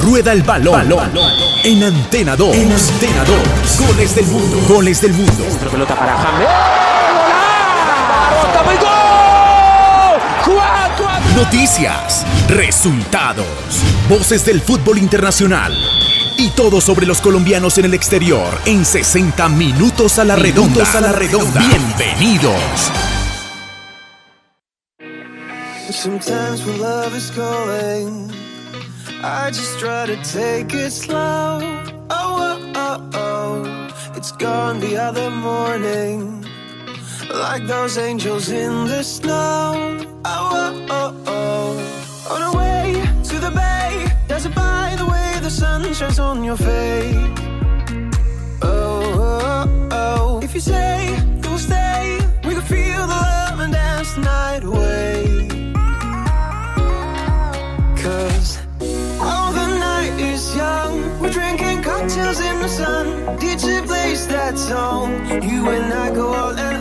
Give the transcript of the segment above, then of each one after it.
Rueda el balón, balón. en Antena 2. En Antena 2. Goles del mundo. Goles del mundo. Otra pelota para James. Noticias, resultados, voces del fútbol internacional y todo sobre los colombianos en el exterior en 60 minutos a la redonda. a la redonda. Bienvenidos. Sometimes when love is calling, I just try to take it slow. Oh, oh, oh, oh. It's gone the other morning. Like those angels in the snow. Oh, oh, oh, oh. On our way to the bay, does it by the way the sun shines on your face? Oh, oh, oh. If you say you will stay, we can feel the love and dance the night away. Drinking cocktails in the sun. DJ plays that song. You and I go all and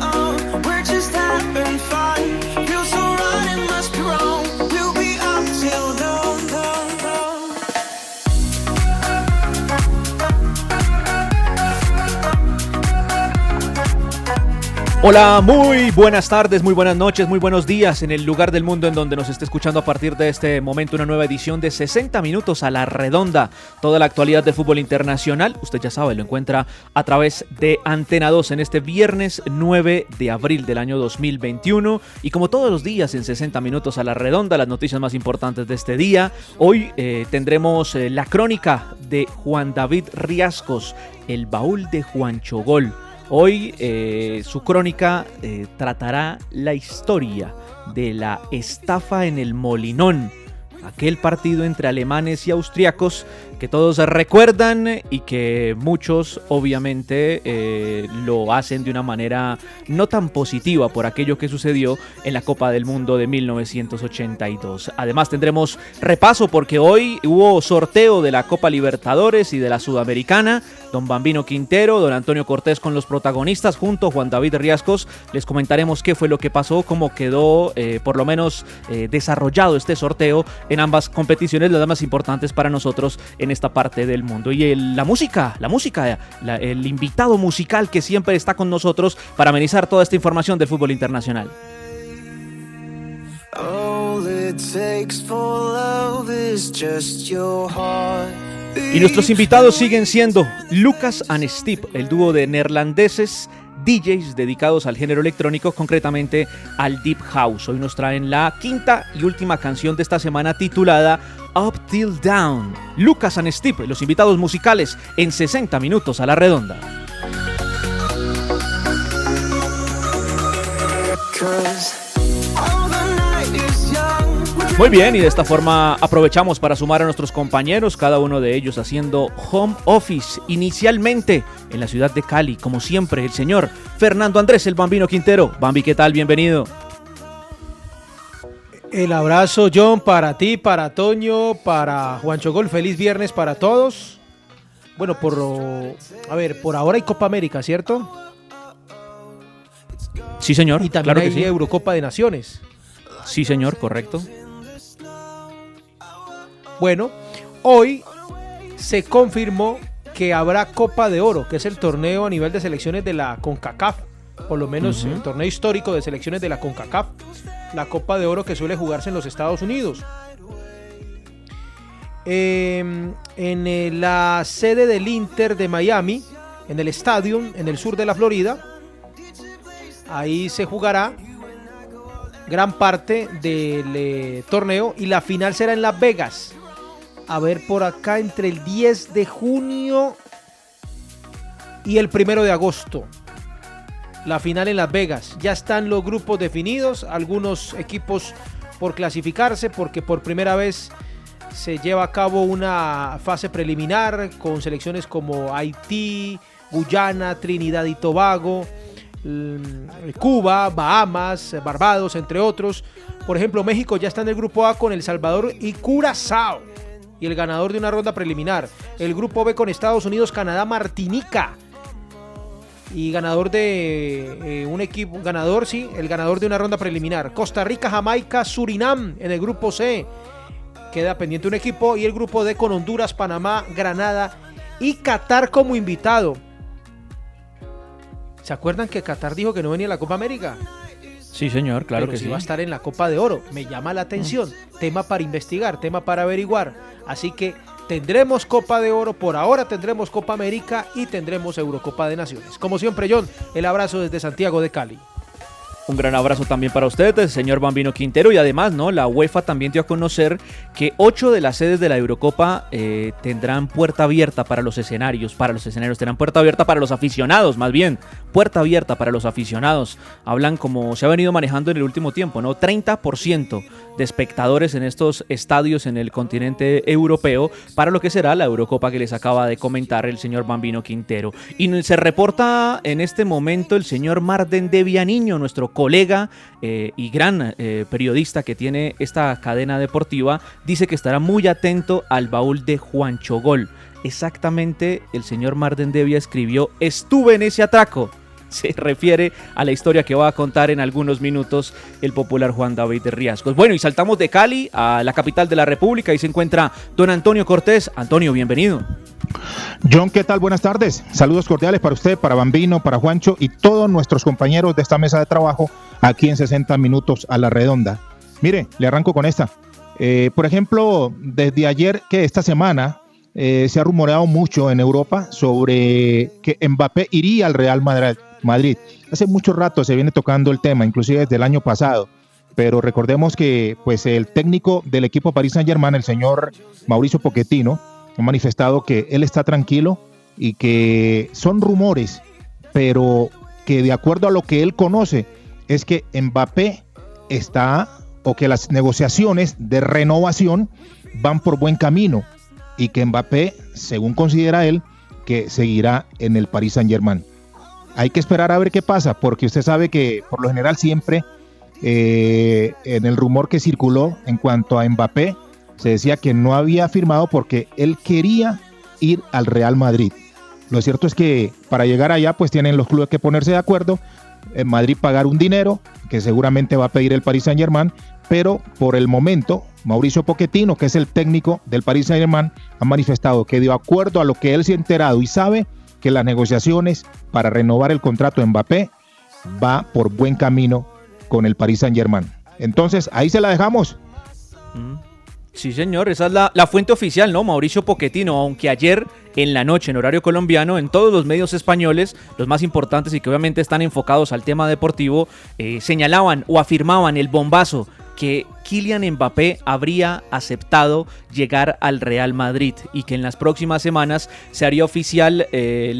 Hola, muy buenas tardes, muy buenas noches, muy buenos días en el lugar del mundo en donde nos esté escuchando a partir de este momento una nueva edición de 60 minutos a la redonda. Toda la actualidad del fútbol internacional, usted ya sabe, lo encuentra a través de Antena 2 en este viernes 9 de abril del año 2021 y como todos los días en 60 minutos a la redonda, las noticias más importantes de este día. Hoy eh, tendremos eh, la crónica de Juan David Riascos, el baúl de Juan Chogol. Hoy eh, su crónica eh, tratará la historia de la estafa en el Molinón, aquel partido entre alemanes y austriacos que todos recuerdan y que muchos obviamente eh, lo hacen de una manera no tan positiva por aquello que sucedió en la Copa del Mundo de 1982. Además tendremos repaso porque hoy hubo sorteo de la Copa Libertadores y de la Sudamericana. Don Bambino Quintero, don Antonio Cortés con los protagonistas junto a Juan David Riascos. Les comentaremos qué fue lo que pasó, cómo quedó eh, por lo menos eh, desarrollado este sorteo en ambas competiciones, las más importantes para nosotros en esta parte del mundo. Y el- la música, la música, la- el invitado musical que siempre está con nosotros para amenizar toda esta información del fútbol internacional. Y nuestros invitados siguen siendo Lucas and Steve, el dúo de neerlandeses DJs dedicados al género electrónico, concretamente al Deep House. Hoy nos traen la quinta y última canción de esta semana titulada Up Till Down. Lucas and Steve, los invitados musicales en 60 minutos a la redonda. Muy bien, y de esta forma aprovechamos para sumar a nuestros compañeros, cada uno de ellos haciendo home office inicialmente en la ciudad de Cali, como siempre, el señor Fernando Andrés, el Bambino Quintero. Bambi, ¿qué tal? Bienvenido. El abrazo, John, para ti, para Toño, para Juan Chogol. Feliz viernes para todos. Bueno, por. A ver, por ahora hay Copa América, ¿cierto? Sí, señor. Y también claro que hay sí. Eurocopa de Naciones. Sí, señor, correcto. Bueno, hoy se confirmó que habrá Copa de Oro, que es el torneo a nivel de selecciones de la CONCACAF. Por lo menos el torneo histórico de selecciones de la CONCACAF. La Copa de Oro que suele jugarse en los Estados Unidos. eh, en eh, la sede del Inter de Miami, en el Stadium, en el sur de la Florida. Ahí se jugará gran parte del eh, torneo y la final será en Las Vegas. A ver por acá entre el 10 de junio y el primero de agosto. La final en Las Vegas. Ya están los grupos definidos, algunos equipos por clasificarse porque por primera vez se lleva a cabo una fase preliminar con selecciones como Haití, Guyana, Trinidad y Tobago, mm, Cuba, Bahamas, Barbados, entre otros. Por ejemplo, México ya está en el grupo A con El Salvador y Curazao. Y el ganador de una ronda preliminar. El grupo B con Estados Unidos, Canadá, Martinica. Y ganador de eh, un equipo, ganador, sí, el ganador de una ronda preliminar. Costa Rica, Jamaica, Surinam en el grupo C. Queda pendiente un equipo. Y el grupo D con Honduras, Panamá, Granada y Qatar como invitado. ¿Se acuerdan que Qatar dijo que no venía a la Copa América? Sí, señor, claro Pero que sí sí. va a estar en la Copa de Oro. Me llama la atención. Tema para investigar, tema para averiguar. Así que tendremos Copa de Oro. Por ahora tendremos Copa América y tendremos Eurocopa de Naciones. Como siempre, John, el abrazo desde Santiago de Cali. Un gran abrazo también para usted, señor Bambino Quintero. Y además, ¿no? La UEFA también dio a conocer que ocho de las sedes de la Eurocopa eh, tendrán puerta abierta para los escenarios. Para los escenarios, tendrán puerta abierta para los aficionados, más bien. Puerta abierta para los aficionados. Hablan como se ha venido manejando en el último tiempo, ¿no? 30% de espectadores en estos estadios en el continente europeo para lo que será la Eurocopa que les acaba de comentar el señor Bambino Quintero. Y se reporta en este momento el señor Marden de Vianiño, nuestro colega eh, y gran eh, periodista que tiene esta cadena deportiva, dice que estará muy atento al baúl de Juan Chogol. Exactamente, el señor Marden Devia escribió, estuve en ese atraco. Se refiere a la historia que va a contar en algunos minutos el popular Juan David de Riascos. Bueno, y saltamos de Cali a la capital de la República y se encuentra don Antonio Cortés. Antonio, bienvenido. John, ¿qué tal? Buenas tardes. Saludos cordiales para usted, para Bambino, para Juancho y todos nuestros compañeros de esta mesa de trabajo aquí en 60 minutos a la redonda. Mire, le arranco con esta. Eh, por ejemplo, desde ayer que esta semana eh, se ha rumoreado mucho en Europa sobre que Mbappé iría al Real Madrid. Madrid. Hace mucho rato se viene tocando el tema, inclusive desde el año pasado. Pero recordemos que pues el técnico del equipo Paris Saint-Germain, el señor Mauricio Pochettino, ha manifestado que él está tranquilo y que son rumores, pero que de acuerdo a lo que él conoce es que Mbappé está o que las negociaciones de renovación van por buen camino y que Mbappé, según considera él, que seguirá en el Paris Saint-Germain. Hay que esperar a ver qué pasa, porque usted sabe que por lo general siempre eh, en el rumor que circuló en cuanto a Mbappé, se decía que no había firmado porque él quería ir al Real Madrid. Lo cierto es que para llegar allá pues tienen los clubes que ponerse de acuerdo, en Madrid pagar un dinero que seguramente va a pedir el Paris Saint Germain, pero por el momento Mauricio Pochettino, que es el técnico del Paris Saint Germain, ha manifestado que de acuerdo a lo que él se ha enterado y sabe que las negociaciones para renovar el contrato de Mbappé va por buen camino con el Paris Saint Germain. Entonces ahí se la dejamos. Sí, señor, esa es la, fuente oficial, ¿no? Mauricio Pochettino, aunque ayer en la noche, en horario colombiano, en todos los medios españoles, los más importantes y que obviamente están enfocados al tema deportivo, eh, señalaban o afirmaban el bombazo que Kylian Mbappé habría aceptado llegar al Real Madrid y que en las próximas semanas se haría oficial eh,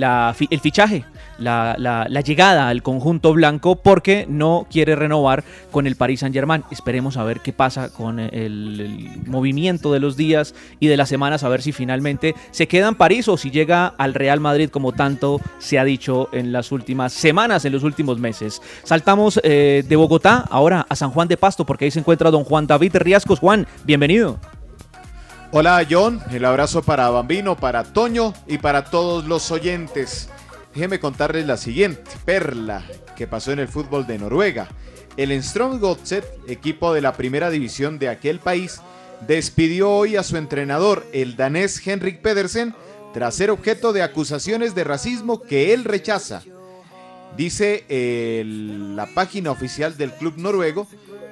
el fichaje, la, llegada al conjunto blanco porque no quiere renovar con el Paris Saint Germain. Esperemos a ver qué pasa con el, el, movimiento de los días y de las semanas, a ver si finalmente se queda en París o si llega al Real Madrid como tanto se ha dicho en las últimas semanas, en los últimos meses. Saltamos eh, de Bogotá ahora a San Juan de Pasto porque ahí se encuentra don Juan David Riascos. Juan, bienvenido. Hola John, el abrazo para Bambino, para Toño y para todos los oyentes. Déjeme contarles la siguiente perla que pasó en el fútbol de Noruega. El Strong Godset, equipo de la primera división de aquel país, despidió hoy a su entrenador, el danés Henrik Pedersen, tras ser objeto de acusaciones de racismo que él rechaza. Dice el, la página oficial del club noruego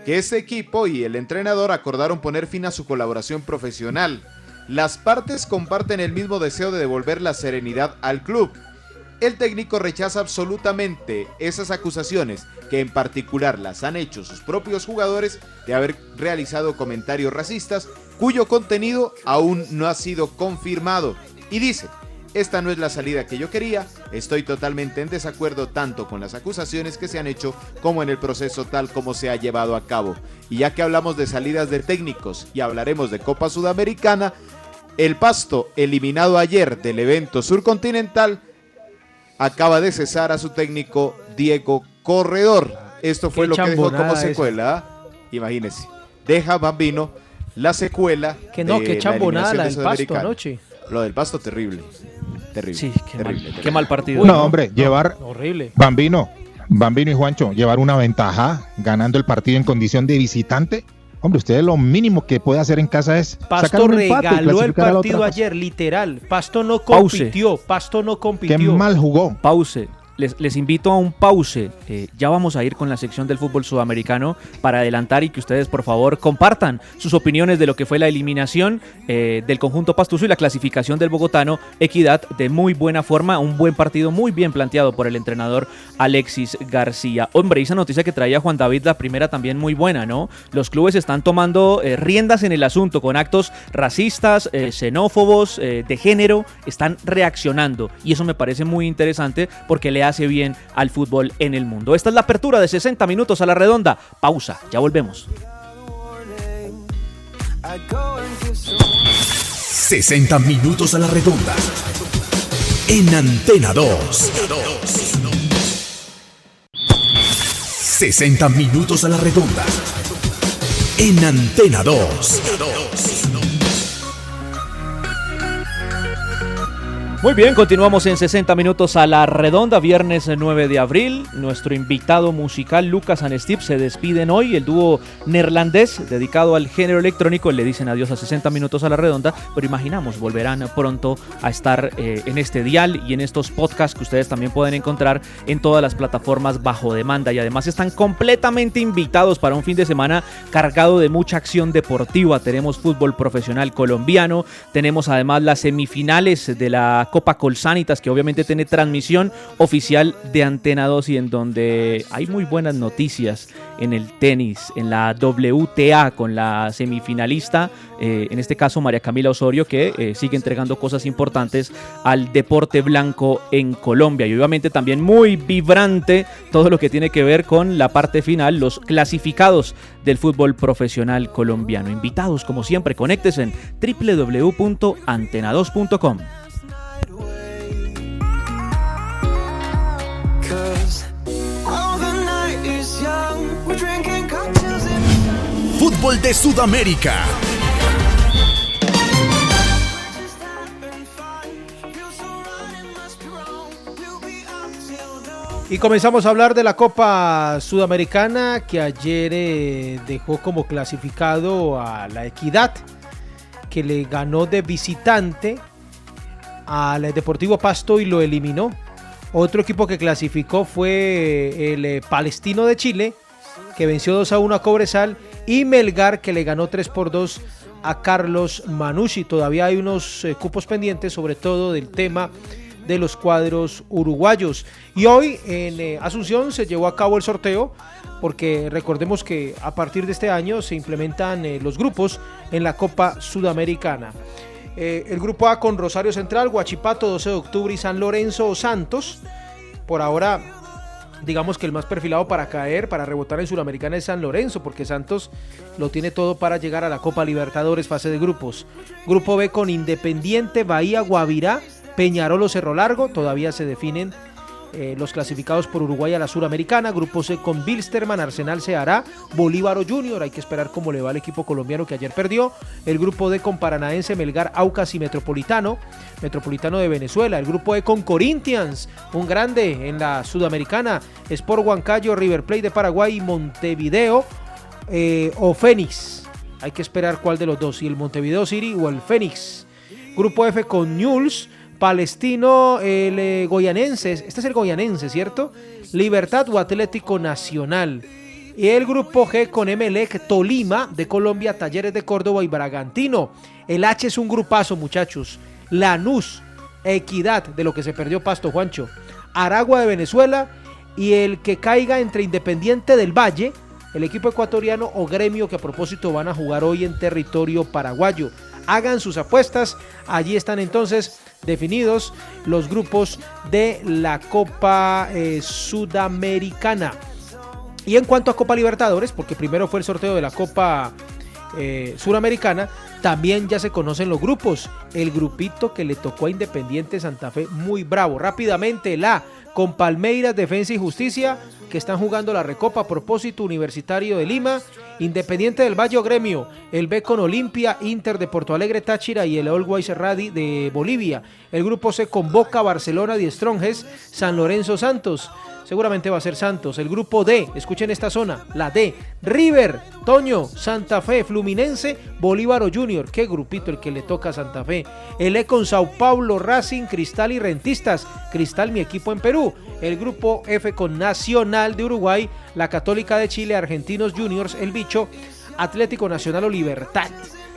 que este equipo y el entrenador acordaron poner fin a su colaboración profesional. Las partes comparten el mismo deseo de devolver la serenidad al club. El técnico rechaza absolutamente esas acusaciones que en particular las han hecho sus propios jugadores de haber realizado comentarios racistas cuyo contenido aún no ha sido confirmado. Y dice, esta no es la salida que yo quería, estoy totalmente en desacuerdo tanto con las acusaciones que se han hecho como en el proceso tal como se ha llevado a cabo. Y ya que hablamos de salidas de técnicos y hablaremos de Copa Sudamericana, el Pasto, eliminado ayer del evento surcontinental, acaba de cesar a su técnico Diego Corredor. Esto fue Qué lo que dejó como secuela. ¿ah? Imagínense. Deja Bambino la secuela. Que no, de qué chambonada la de del Pasto anoche. Lo del Pasto terrible. Terrible. Sí, qué, terrible, mal, terrible. qué mal partido. No, hombre, llevar Horrible. Bambino, Bambino y Juancho, llevar una ventaja ganando el partido en condición de visitante. Hombre, usted lo mínimo que puede hacer en casa es sacar Pasto un regaló el partido ayer, literal. Pasto no Pause. compitió. Pasto no Qué compitió. mal jugó. Pause. Les, invito a un pause. Eh, ya vamos a ir con la sección del fútbol sudamericano para adelantar y que ustedes por favor compartan sus opiniones de lo que fue la eliminación eh, del conjunto pastuso y la clasificación del bogotano Equidad de muy buena forma. Un buen partido muy bien planteado por el entrenador Alexis García. Hombre, esa noticia que traía Juan David, la primera también muy buena, ¿no? Los clubes están tomando eh, riendas en el asunto con actos racistas, xenófobos, de género, están reaccionando y eso me parece muy interesante porque le hace bien al fútbol en el mundo. Esta es la apertura de 60 minutos a la redonda. Pausa, ya volvemos. I go and give some 60 minutos a la redonda. En Antena 2. 60 minutos a la redonda. En Antena 2. Muy bien, continuamos en 60 minutos a la redonda, viernes 9 de abril. Nuestro invitado musical Lucas Anestip se despiden hoy. El dúo neerlandés dedicado al género electrónico le dicen adiós a 60 minutos a la redonda, pero imaginamos volverán pronto a estar eh, en este dial y en estos podcasts que ustedes también pueden encontrar en todas las plataformas bajo demanda. Y además están completamente invitados para un fin de semana cargado de mucha acción deportiva. Tenemos fútbol profesional colombiano, tenemos además las semifinales de la Copa Colsanitas, que obviamente tiene transmisión oficial de Antena 2 y en donde hay muy buenas noticias en el tenis, en la WTA con la semifinalista, eh, en este caso María Camila Osorio, que eh, sigue entregando cosas importantes al deporte blanco en Colombia. Y obviamente también muy vibrante todo lo que tiene que ver con la parte final, los clasificados del fútbol profesional colombiano. Invitados, como siempre, conéctese en www.antena2.com. De Sudamérica. Y comenzamos a hablar de la Copa Sudamericana que ayer eh, dejó como clasificado a la Equidad, que le ganó de visitante al Deportivo Pasto y lo eliminó. Otro equipo que clasificó fue el eh, Palestino de Chile, que venció 2 a 1 a Cobresal, y Melgar, que le ganó 3 por 2 a Carlos Manucci. Todavía hay unos eh, cupos pendientes, sobre todo del tema de los cuadros uruguayos. Y hoy en eh, Asunción se llevó a cabo el sorteo, porque recordemos que a partir de este año se implementan eh, los grupos en la Copa Sudamericana. El grupo A con Rosario Central, Guachipato, 12 de octubre y San Lorenzo Santos. Por ahora, digamos que el más perfilado para caer, para rebotar en Sudamericana es San Lorenzo, porque Santos lo tiene todo para llegar a la Copa Libertadores, fase de grupos. Grupo B con Independiente, Bahía, Guavirá, Peñarol o Cerro Largo, todavía se definen eh, los clasificados por Uruguay a la Suramericana. Grupo C con Bilsterman, Arsenal se hará, Bolívar o Junior. Hay que esperar cómo le va al equipo colombiano que ayer perdió. El grupo D con Paranaense, Melgar, Aucas y Metropolitano. Metropolitano de Venezuela. El grupo E con Corinthians, un grande en la Sudamericana. Sport Huancayo, River Plate de Paraguay y Montevideo eh, o Fénix. Hay que esperar cuál de los dos, si el Montevideo City o el Fénix. Grupo F con Newell's, Palestino, el eh, Goyanense, este es el Goyanense, ¿cierto? Libertad o Atlético Nacional. Y el grupo G con Emelec, Tolima de Colombia, Talleres de Córdoba y Bragantino. El H es un grupazo, muchachos. Lanús, Equidad, de lo que se perdió Pasto Juancho. Aragua de Venezuela y el que caiga entre Independiente del Valle, el equipo ecuatoriano o gremio que a propósito van a jugar hoy en territorio paraguayo. Hagan sus apuestas, allí están entonces definidos los grupos de la Copa eh, Sudamericana. Y en cuanto a Copa Libertadores, porque primero fue el sorteo de la Copa eh, Suramericana, también ya se conocen los grupos. El grupito que le tocó a Independiente Santa Fe, muy bravo. Rápidamente, la con Palmeiras, Defensa y Justicia, que están jugando la Recopa a propósito Universitario de Lima, Independiente del Valle Gremio, el B con Olimpia, Inter de Porto Alegre, Táchira y el Always Radi de Bolivia. El grupo se convoca Barcelona de Stronges, San Lorenzo Santos seguramente va a ser Santos. El grupo D, escuchen esta zona, la D, River, Toño, Santa Fe, Fluminense, Bolívar o Junior. Qué grupito el que le toca a Santa Fe. El E con Sao Paulo, Racing, Cristal y Rentistas. Cristal, mi equipo en Perú. El grupo F con Nacional de Uruguay, la Católica de Chile, Argentinos Juniors, El Bicho, Atlético Nacional o Libertad.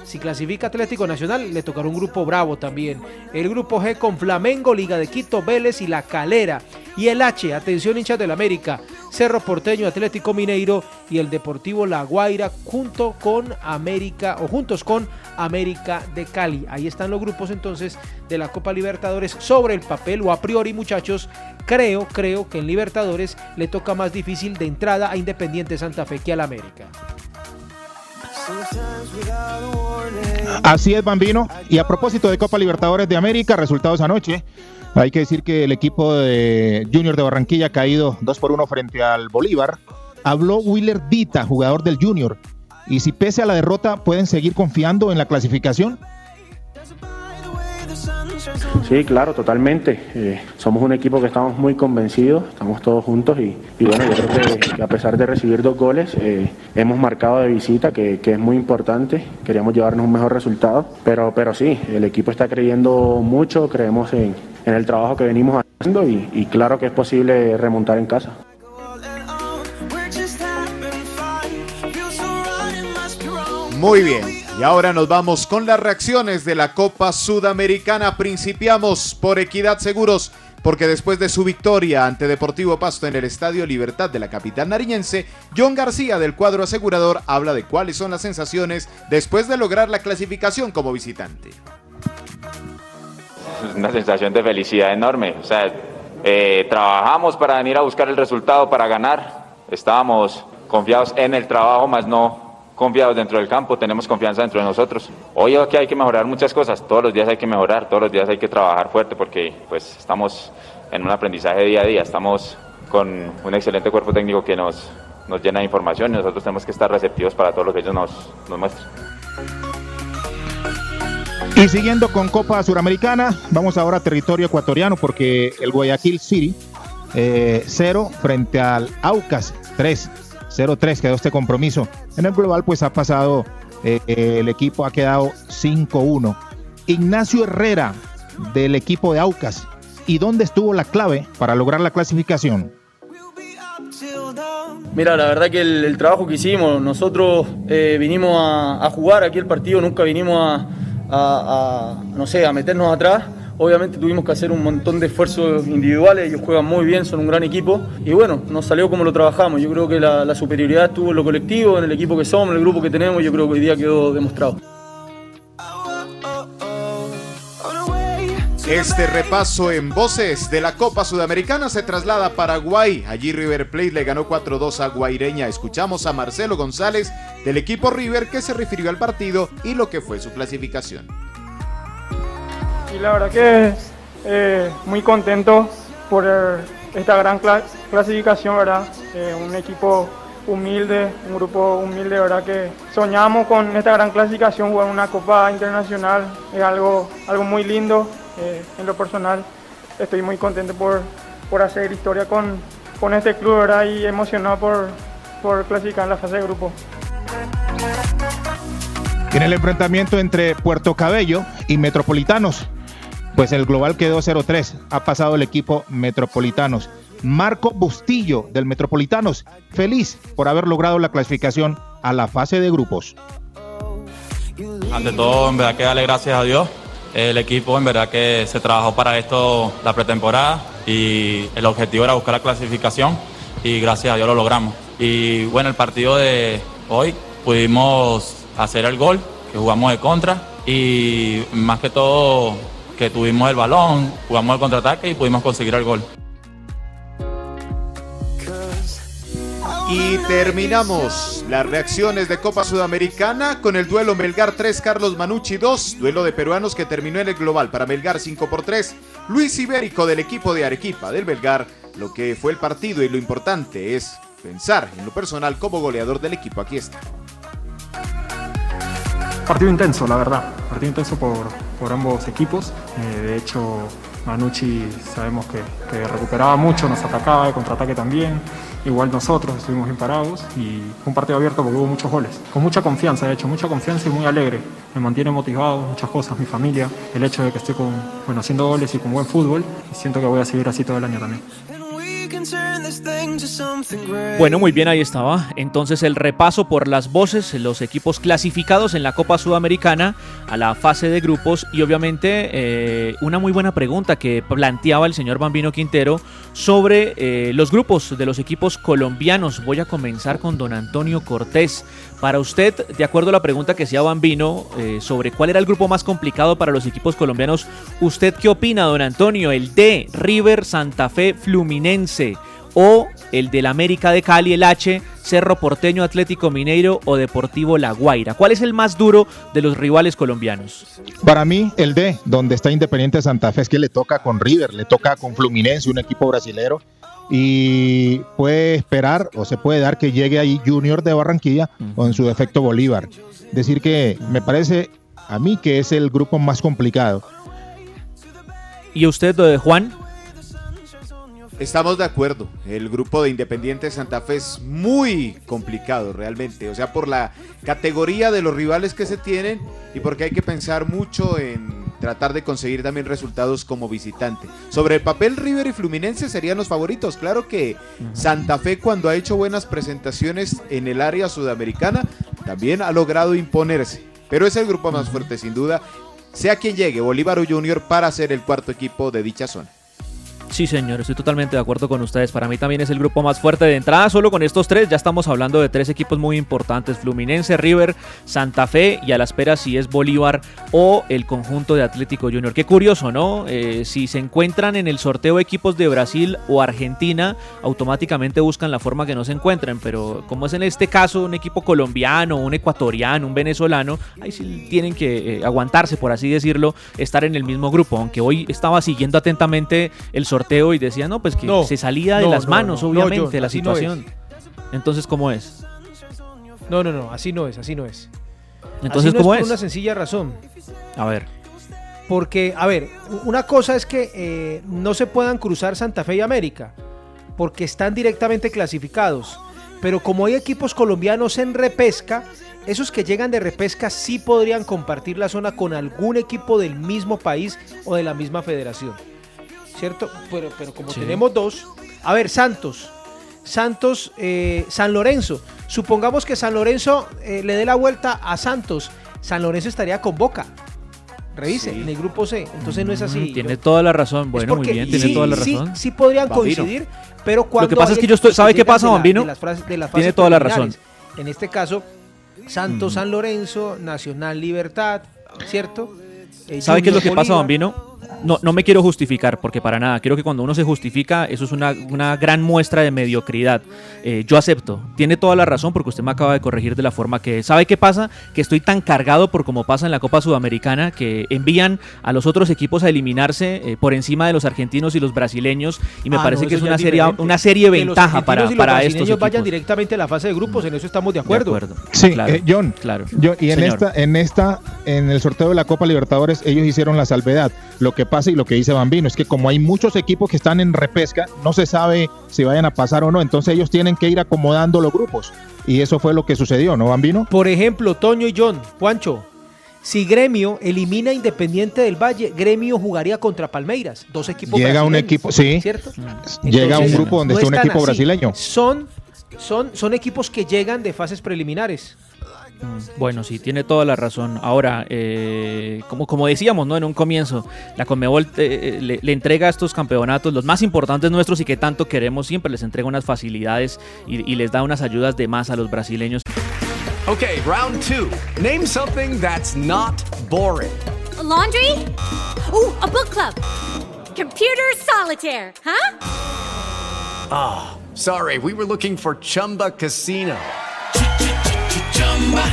Si clasifica Atlético Nacional, le tocará un grupo bravo también. El grupo G con Flamengo, Liga de Quito, Vélez y La Calera. Y el H, atención hinchas del América, Cerro Porteño, Atlético Mineiro y el Deportivo La Guaira junto con América o juntos con América de Cali. Ahí están los grupos entonces de la Copa Libertadores sobre el papel o a priori muchachos. Creo, creo que en Libertadores le toca más difícil de entrada a Independiente Santa Fe que al América. Así es, Bambino. Y a propósito de Copa Libertadores de América, resultados anoche. Hay que decir que el equipo de Junior de Barranquilla ha caído 2 por 1 frente al Bolívar. Habló Willer Dita, jugador del Junior. Y si pese a la derrota pueden seguir confiando en la clasificación. Sí, claro, totalmente. Eh, somos un equipo que estamos muy convencidos, estamos todos juntos y, bueno, yo creo que, a pesar de recibir dos goles, eh, hemos marcado de visita, que, es muy importante. Queríamos llevarnos un mejor resultado, pero, pero sí, el equipo está creyendo mucho, creemos en, el trabajo que venimos haciendo y claro que es posible remontar en casa. Muy bien. Y ahora nos vamos con las reacciones de la Copa Sudamericana. Principiamos por Equidad Seguros, porque después de su victoria ante Deportivo Pasto en el Estadio Libertad de la capital nariñense, John García del cuadro asegurador habla de cuáles son las sensaciones después de lograr la clasificación como visitante. Una sensación de felicidad enorme. O sea, eh, trabajamos para venir a buscar el resultado, para ganar. Estábamos confiados en el trabajo, más no confiados dentro del campo, tenemos confianza dentro de nosotros. Hoy aquí hay que mejorar muchas cosas, todos los días hay que mejorar, todos los días hay que trabajar fuerte porque pues estamos en un aprendizaje día a día, estamos con un excelente cuerpo técnico que nos, nos llena de información y nosotros tenemos que estar receptivos para todo lo que ellos nos, nos muestran. Y siguiendo con Copa Suramericana, vamos ahora a territorio ecuatoriano porque el Guayaquil City eh, cero frente al Aucas 3. 0-3 quedó este compromiso. En el global pues ha pasado, eh, el equipo ha quedado 5-1. Ignacio Herrera del equipo de Aucas. ¿Y dónde estuvo la clave para lograr la clasificación? Mira, la verdad que el, trabajo que hicimos, nosotros eh, vinimos a, jugar aquí el partido, nunca vinimos a, a, no sé, a meternos atrás. Obviamente tuvimos que hacer un montón de esfuerzos individuales, ellos juegan muy bien, son un gran equipo y bueno, nos salió como lo trabajamos. Yo creo que la, superioridad estuvo en lo colectivo, en el equipo que somos, en el grupo que tenemos, yo creo que hoy día quedó demostrado. Este repaso en voces de la Copa Sudamericana se traslada a Paraguay. Allí River Plate le ganó 4-2 a Guaireña. Escuchamos a Marcelo González del equipo River que se refirió al partido y lo que fue su clasificación y la verdad que eh, muy contento por esta gran clasificación, ¿verdad? Eh, un equipo humilde, un grupo humilde, ¿verdad? Que soñamos con esta gran clasificación, jugar una Copa Internacional, es algo, algo muy lindo eh, en lo personal. Estoy muy contento por, por hacer historia con, con este club, ¿verdad? Y emocionado por, por clasificar en la fase de grupo. En el enfrentamiento entre Puerto Cabello y Metropolitanos, pues el global quedó 0-3. Ha pasado el equipo Metropolitanos. Marco Bustillo del Metropolitanos, feliz por haber logrado la clasificación a la fase de grupos. ante todo, en verdad que darle gracias a Dios. El equipo, en verdad que se trabajó para esto la pretemporada y el objetivo era buscar la clasificación y gracias a Dios lo logramos. Y bueno, el partido de hoy pudimos hacer el gol, que jugamos de contra y más que todo que tuvimos el balón, jugamos el contraataque y pudimos conseguir el gol. Y terminamos las reacciones de Copa Sudamericana con el duelo Melgar 3, Carlos Manucci 2, duelo de peruanos que terminó en el global para Melgar 5 por 3. Luis Ibérico del equipo de Arequipa del Melgar, lo que fue el partido y lo importante es pensar en lo personal como goleador del equipo. Aquí está. Partido intenso, la verdad. Partido intenso por, por ambos equipos. Eh, de hecho, Manucci sabemos que, que recuperaba mucho, nos atacaba, de contraataque también. Igual nosotros estuvimos imparados y fue un partido abierto porque hubo muchos goles. Con mucha confianza, de hecho, mucha confianza y muy alegre. Me mantiene motivado, muchas cosas, mi familia, el hecho de que estoy con, bueno, haciendo goles y con buen fútbol. Siento que voy a seguir así todo el año también. Bueno, muy bien, ahí estaba. Entonces el repaso por las voces, los equipos clasificados en la Copa Sudamericana a la fase de grupos y obviamente eh, una muy buena pregunta que planteaba el señor Bambino Quintero sobre eh, los grupos de los equipos colombianos. Voy a comenzar con don Antonio Cortés. Para usted, de acuerdo a la pregunta que hacía Bambino eh, sobre cuál era el grupo más complicado para los equipos colombianos, ¿usted qué opina, don Antonio? El D, River, Santa Fe, Fluminense o el del América de Cali, el H, Cerro Porteño, Atlético Mineiro o Deportivo La Guaira. ¿Cuál es el más duro de los rivales colombianos? Para mí, el D, donde está Independiente Santa Fe, es que le toca con River, le toca con Fluminense, un equipo brasilero, y puede esperar o se puede dar que llegue ahí Junior de Barranquilla o en su defecto Bolívar. Decir que me parece a mí que es el grupo más complicado. ¿Y usted, eh, Juan? Estamos de acuerdo. El grupo de Independiente Santa Fe es muy complicado realmente. O sea, por la categoría de los rivales que se tienen y porque hay que pensar mucho en tratar de conseguir también resultados como visitante. Sobre el papel, River y Fluminense serían los favoritos. Claro que Santa Fe cuando ha hecho buenas presentaciones en el área sudamericana también ha logrado imponerse. Pero es el grupo más fuerte sin duda. Sea quien llegue, Bolívar o Junior para ser el cuarto equipo de dicha zona. Sí, señor, estoy totalmente de acuerdo con ustedes. Para mí también es el grupo más fuerte de entrada. Solo con estos tres ya estamos hablando de tres equipos muy importantes: Fluminense, River, Santa Fe y a la espera si es Bolívar o el conjunto de Atlético Junior. Qué curioso, ¿no? Eh, si se encuentran en el sorteo equipos de Brasil o Argentina, automáticamente buscan la forma que no se encuentren. Pero como es en este caso un equipo colombiano, un ecuatoriano, un venezolano, ahí sí tienen que eh, aguantarse, por así decirlo, estar en el mismo grupo. Aunque hoy estaba siguiendo atentamente el sorteo y decía, no, pues que No, se salía de no, las no, manos, no, no, obviamente, la situación. Entonces, ¿cómo es? No, no, no, así no es, así no es. Entonces, Así ¿cómo Por es? una sencilla razón. A ver. Porque, a ver, una cosa es que eh, no se puedan cruzar Santa Fe y América, porque están directamente clasificados. Pero como hay equipos colombianos en repesca, esos que llegan de repesca sí podrían compartir la zona con algún equipo del mismo país o de la misma federación. ¿Cierto? Pero, pero como Sí. tenemos dos, a ver, Santos. Santos, eh, San Lorenzo. Supongamos que San Lorenzo eh, le dé la vuelta a Santos. San Lorenzo estaría con Boca. Revise, en el grupo C. Entonces no es así. Mm, tiene toda la razón. Bueno, muy bien, tiene sí, toda la sí, razón. Sí, podrían Bambino. coincidir, pero cuando Lo que pasa es que yo estoy- equipos ¿sabe qué pasa, de la- Bambino? de las fras- de las Tiene toda la razón. En este caso, Santos, San Lorenzo, Nacional Libertad, ¿cierto? Eh, ¿Sabe qué es lo que pasa. Bambino? No, no me quiero justificar, porque para nada. Quiero que cuando uno se justifica, eso es una, una gran muestra de mediocridad. Eh, yo acepto. Tiene toda la razón, porque usted me acaba de corregir de la forma que. ¿Sabe qué pasa? Que estoy tan cargado por como pasa en la Copa Sudamericana, que envían a los otros equipos a eliminarse eh, por encima de los argentinos y los brasileños. Y me Ah, parece no, que es una serie, una serie ventaja para, los para estos vayan directamente a la fase de grupos, en eso estamos de acuerdo. Sí, Claro, eh, John. claro. Yo- y en Señor. esta, en esta, en el sorteo de la Copa Libertadores, ellos hicieron la salvedad. Lo que pasa y lo que dice Bambino es que como hay muchos equipos que están en repesca, no se sabe si vayan a pasar o no. Entonces ellos tienen que ir acomodando los grupos. Y eso fue lo que sucedió, ¿no, Bambino? Por ejemplo, Toño y John, Juancho, si Gremio elimina Independiente del Valle, Gremio jugaría contra Palmeiras, dos equipos Llega un equipo, sí. ¿cierto? Llega un grupo donde no está un equipo así. brasileño. Son, son, son equipos que llegan de fases preliminares. Bueno, sí, tiene toda la razón. Ahora, eh, como, como decíamos ¿no? en un comienzo, la Conmebol eh, le, le entrega estos campeonatos, los más importantes nuestros y que tanto queremos, siempre les entrega unas facilidades y, y les da unas ayudas de más a los brasileños. Okay, round two. Name something that's not boring. A laundry? Ooh, a book club. Computer solitaire, huh? Ah, sorry, we were looking for Chumba Casino.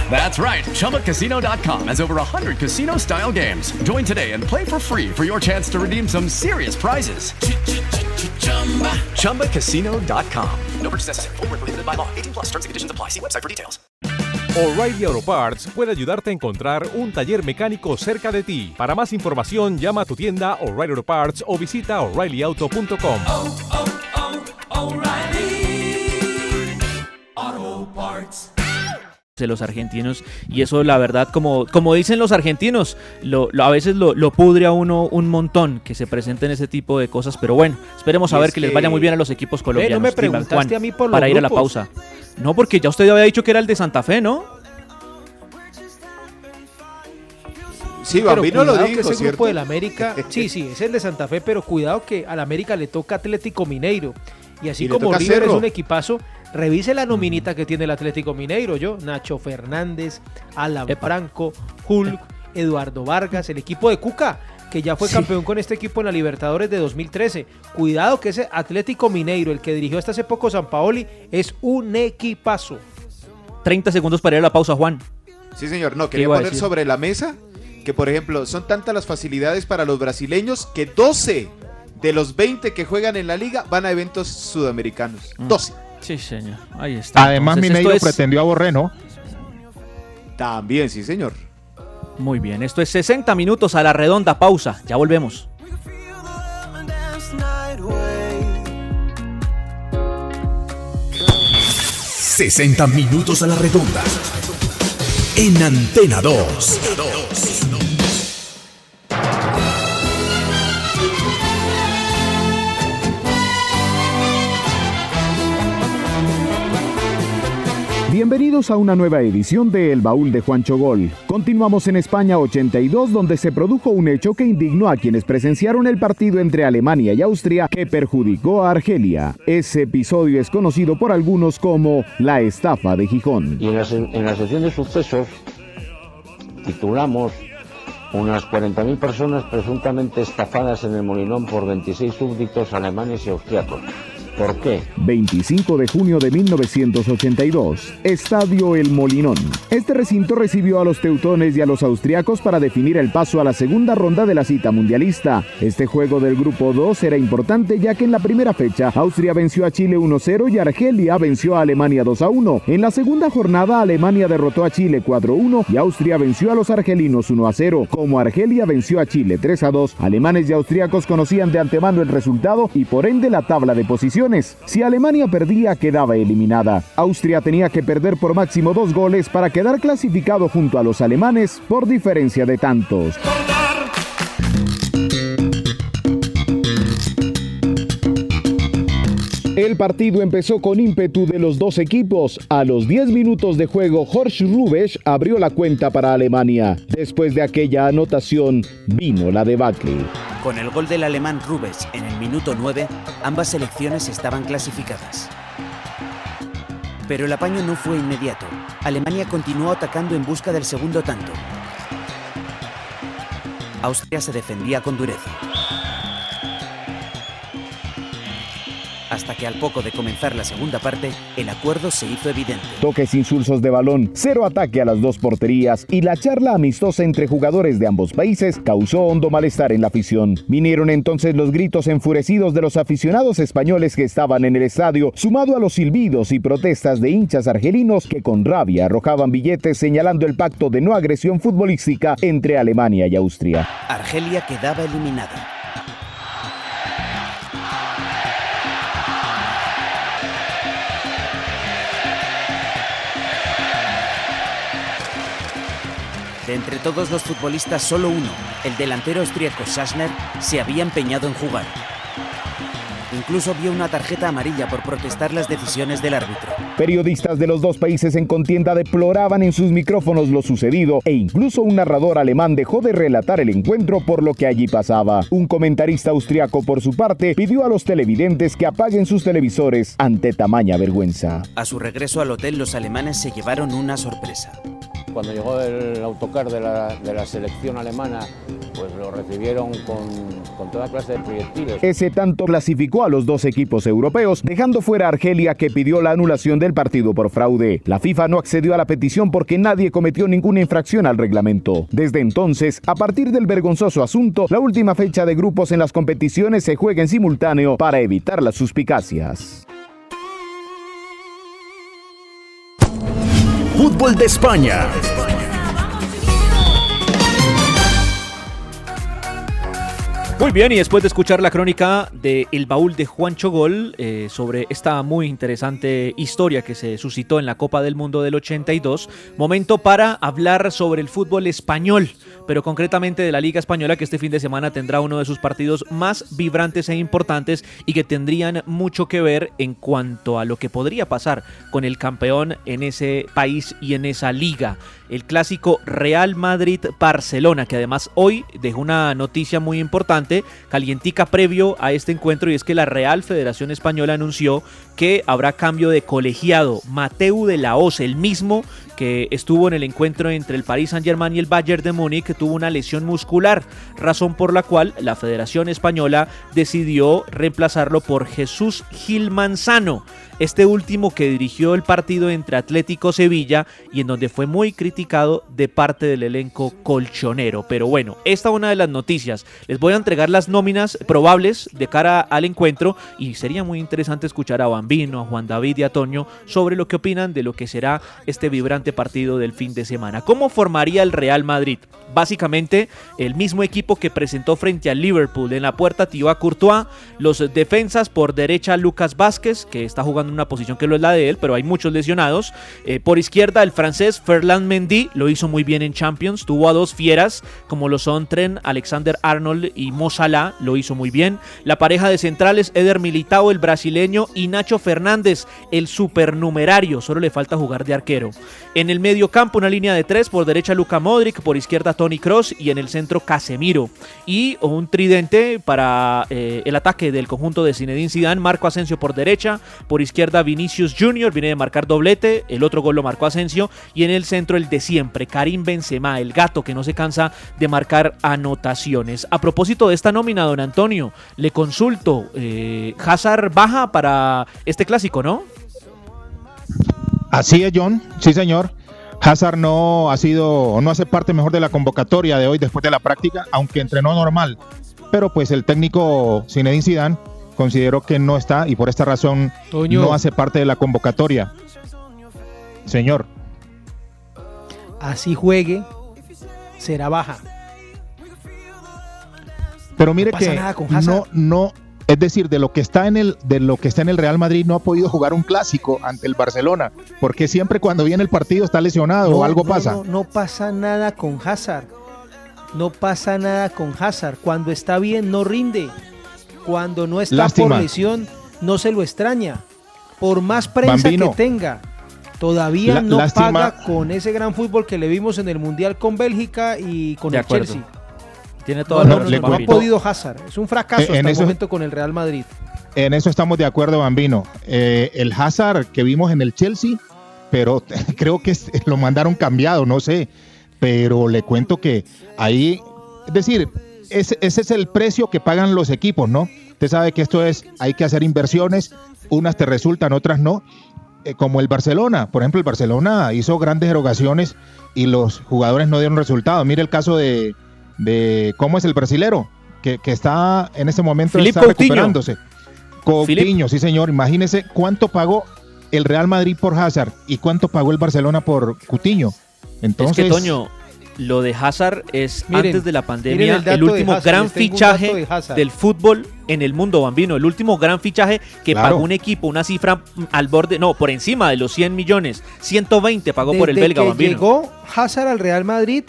That's right. ChumbaCasino.com has over 100 casino style games. Join today and play for free for your chance to redeem some serious prizes. ChumbaCasino.com. No purchase necessary. Void where prohibited by law. 18 plus terms and conditions apply. See website for details. O'Reilly Auto Parts puede ayudarte a encontrar un taller mecánico cerca de ti. Para más información, llama a tu tienda O'Reilly Auto Parts o visita oreillyauto.com. de los argentinos y eso la verdad como, como dicen los argentinos lo, lo- a veces lo, lo pudre a uno un montón que se presenten ese tipo de cosas pero bueno esperemos a ver es que les vaya muy bien a los equipos colombianos me Iván preguntaste Juan, a mí por los para ir a la pausa no porque ya usted había dicho que era el de Santa Fe ¿no? Sí, Pero Bambino lo cuidado dijo, que ese ¿cierto? grupo del América, sí, sí, es el de Santa Fe, pero cuidado que al América le toca Atlético Mineiro. Y así Y como River es un equipazo, revise la nominita que tiene el Atlético Mineiro, yo, Nacho Fernández, Alan Franco, Hulk, Eduardo Vargas, el equipo de Cuca, que ya fue Sí. campeón con este equipo en la Libertadores de 2013. Cuidado que ese Atlético Mineiro, el que dirigió hasta hace poco San Paoli, es un equipazo. 30 segundos para ir a la pausa Juan Sí, señor. No, ¿Qué quería poner sobre la mesa que, por ejemplo, son tantas las facilidades para los brasileños que 12 de los 20 que juegan en la liga van a eventos sudamericanos. 12. Sí señor ahí está Además, Entonces, Mineiro es- pretendió a Borreno. También, sí, señor. muy bien esto es 60 minutos a la redonda pausa ya volvemos 60 minutos a la redonda. En Antena 2. Bienvenidos a una nueva edición de El Baúl de Juancho Gol. Continuamos en España 82, donde se produjo un hecho que indignó a quienes presenciaron el partido entre Alemania y Austria que perjudicó a Argelia. Ese episodio es conocido por algunos como la estafa de Gijón. Y en la, en la sección de sucesos titulamos unas 40.000 personas presuntamente estafadas en el Molinón por 26 súbditos alemanes y austriacos. ¿Por qué? 25 de junio de 1982, Estadio El Molinón. Este recinto recibió a los teutones y a los austriacos para definir el paso a la segunda ronda de la cita mundialista. Este juego del grupo 2 era importante ya que en la primera fecha Austria venció a Chile 1-0 y Argelia venció a Alemania 2-1. En la segunda jornada Alemania derrotó a Chile 4-1 y Austria venció a los argelinos 1-0. Como Argelia venció a Chile 3-2, alemanes y austriacos conocían de antemano el resultado y por ende la tabla de posiciones. Si Alemania perdía, quedaba eliminada. Austria tenía que perder por máximo dos goles para quedar clasificado junto a los alemanes por diferencia de tantos. El partido empezó con ímpetu de los dos equipos. A los 10 minutos de juego, Horst Rubesch abrió la cuenta para Alemania. Después de aquella anotación, vino la debacle. Con el gol del alemán Rubes en el minuto 9, ambas selecciones estaban clasificadas. Pero el apaño no fue inmediato. Alemania continuó atacando en busca del segundo tanto. Austria se defendía con dureza. Hasta que al poco de comenzar la segunda parte, el acuerdo se hizo evidente. Toques insulsos de balón, cero ataque a las dos porterías y la charla amistosa entre jugadores de ambos países causó hondo malestar en la afición. Vinieron entonces los gritos enfurecidos de los aficionados españoles que estaban en el estadio, sumado a los silbidos y protestas de hinchas argelinos que con rabia arrojaban billetes señalando el pacto de no agresión futbolística entre Alemania y Austria. Argelia quedaba eliminada. De entre todos los futbolistas, solo uno, el delantero austríaco Sassner, se había empeñado en jugar. Incluso vio una tarjeta amarilla por protestar las decisiones del árbitro. Periodistas de los dos países en contienda deploraban en sus micrófonos lo sucedido e incluso un narrador alemán dejó de relatar el encuentro por lo que allí pasaba. Un comentarista austriaco por su parte pidió a los televidentes que apaguen sus televisores ante tamaña vergüenza. A su regreso al hotel los alemanes se llevaron una sorpresa. Cuando llegó el autocar de la, de la selección alemana, pues lo recibieron con, con toda clase de proyectiles. Ese tanto clasificó a los dos equipos europeos, dejando fuera a Argelia que pidió la anulación del partido por fraude. La FIFA no accedió a la petición porque nadie cometió ninguna infracción al reglamento. Desde entonces, a partir del vergonzoso asunto, la última fecha de grupos en las competiciones se juega en simultáneo para evitar las suspicacias. Fútbol de España. Muy bien, y después de escuchar la crónica de El Baúl de Juancho Gol eh, sobre esta muy interesante historia que se suscitó en la Copa del Mundo del 82, momento para hablar sobre el fútbol español, pero concretamente de la Liga Española que este fin de semana tendrá uno de sus partidos más vibrantes e importantes y que tendrían mucho que ver en cuanto a lo que podría pasar con el campeón en ese país y en esa liga. El clásico Real Madrid-Barcelona, que además hoy dejó una noticia muy importante, calientica previo a este encuentro, y es que la Real Federación Española anunció que habrá cambio de colegiado. Mateu de la Hoz, el mismo que estuvo en el encuentro entre el Paris Saint-Germain y el Bayern de Múnich, tuvo una lesión muscular, razón por la cual la Federación Española decidió reemplazarlo por Jesús Gil Manzano, este último que dirigió el partido entre Atlético Sevilla y en donde fue muy criticado de parte del elenco colchonero. Pero bueno, esta es una de las noticias. Les voy a entregar las nóminas probables de cara al encuentro y sería muy interesante escuchar a Bambino, a Juan David y a Toño sobre lo que opinan de lo que será este vibrante partido del fin de semana. ¿Cómo formaría el Real Madrid? Básicamente el mismo equipo que presentó frente al Liverpool en la puerta Thibaut Courtois, los defensas por derecha Lucas Vázquez, que está jugando en una posición que no es la de él, pero hay muchos lesionados. Eh, por izquierda el francés Ferland Mendy, lo hizo muy bien en Champions, tuvo a dos fieras como lo son Tren, Alexander Arnold y Mo Salah, lo hizo muy bien. La pareja de centrales Eder Militao, el brasileño, y Nacho Fernández, el supernumerario, solo le falta jugar de arquero. En el medio campo una línea de tres, por derecha Luka Modric, por izquierda Tony Cross y en el centro Casemiro. Y un tridente para eh, el ataque del conjunto de Zinedine Zidane, Marco Asensio por derecha, por izquierda Vinicius Junior, viene de marcar doblete, el otro gol lo marcó Asensio y en el centro el de siempre, Karim Benzema, el gato que no se cansa de marcar anotaciones. A propósito de esta nómina, don Antonio, le consulto, eh, Hazard baja para este clásico, ¿no? Así es, John. Sí, señor. Hazard no ha sido no hace parte mejor de la convocatoria de hoy después de la práctica, aunque entrenó normal. Pero pues el técnico Zinedine Zidane consideró que no está y por esta razón Toño. no hace parte de la convocatoria. Señor, Así juegue, será baja. pero mire que no no es decir, de lo que está en el de lo que está en el Real Madrid no ha podido jugar un clásico ante el Barcelona, porque siempre cuando viene el partido está lesionado o algo no, pasa. No, no pasa nada con Hazard. No pasa nada con Hazard. Cuando está bien, no rinde. Cuando no está Lástima. por lesión, no se lo extraña. Por más prensa Bambino. que tenga, todavía La- no lástima. paga con ese gran fútbol que le vimos en el Mundial con Bélgica y con De el acuerdo. Chelsea. Tiene No, toda no, la no, razón, no ha Bambino. podido Hazard. Es un fracaso Eh, en hasta el momento con el Real Madrid. En eso estamos de acuerdo, Bambino. Eh, el Hazard que vimos en el Chelsea, pero creo que lo mandaron cambiado, no sé. Pero le cuento que ahí, es decir, ese, ese es el precio que pagan los equipos, ¿no? Usted sabe que esto es, hay que hacer inversiones, unas te resultan, otras no. Eh, como el Barcelona, por ejemplo, el Barcelona hizo grandes erogaciones y los jugadores no dieron resultado. Mire el caso de, de cómo es el brasilero, que, que está en ese momento está recuperándose. Coutinho, sí señor. Imagínese cuánto pagó el Real Madrid por Hazard y cuánto pagó el Barcelona por Coutinho. Entonces, es que Toño, lo de Hazard es Miren, antes de la pandemia el último Hazard, gran fichaje de del fútbol en el mundo bambino, el último gran fichaje que Claro. pagó un equipo, una cifra al borde, no, por encima de los 100 millones, 120 pagó por el belga que bambino. llegó Hazard al Real Madrid,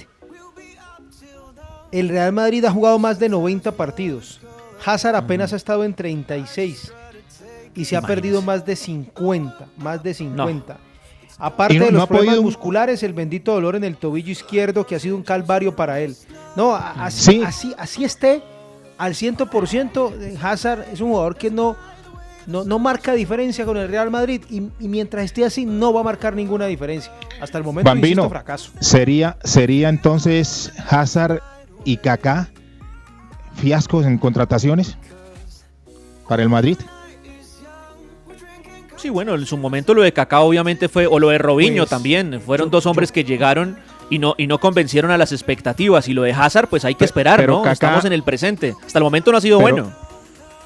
el Real Madrid ha jugado más de 90 partidos. Hazard apenas ha estado en 36. y se ha perdido más de 50, más de 50. Y Aparte no- de los problemas podido- musculares, el bendito dolor en el tobillo izquierdo que ha sido un calvario para él. No, a- así, Sí. así, así esté al 100%, eh, Hazard es un jugador que no, no, no marca diferencia con el Real Madrid y, y mientras esté así no va a marcar ninguna diferencia. Hasta el momento, Bambino, insisto, fracaso. sería, sería entonces Hazard y Kaká fiascos en contrataciones para el Madrid. Sí, bueno, en su momento lo de Kaká obviamente fue, o lo de Robinho Pues, también, fueron dos hombres que llegaron y no, y no convencieron a las expectativas. Y lo de Hazard, pues hay que esperar, pero ¿no? Kaká- Estamos en el presente. Hasta el momento no ha sido Pero- bueno.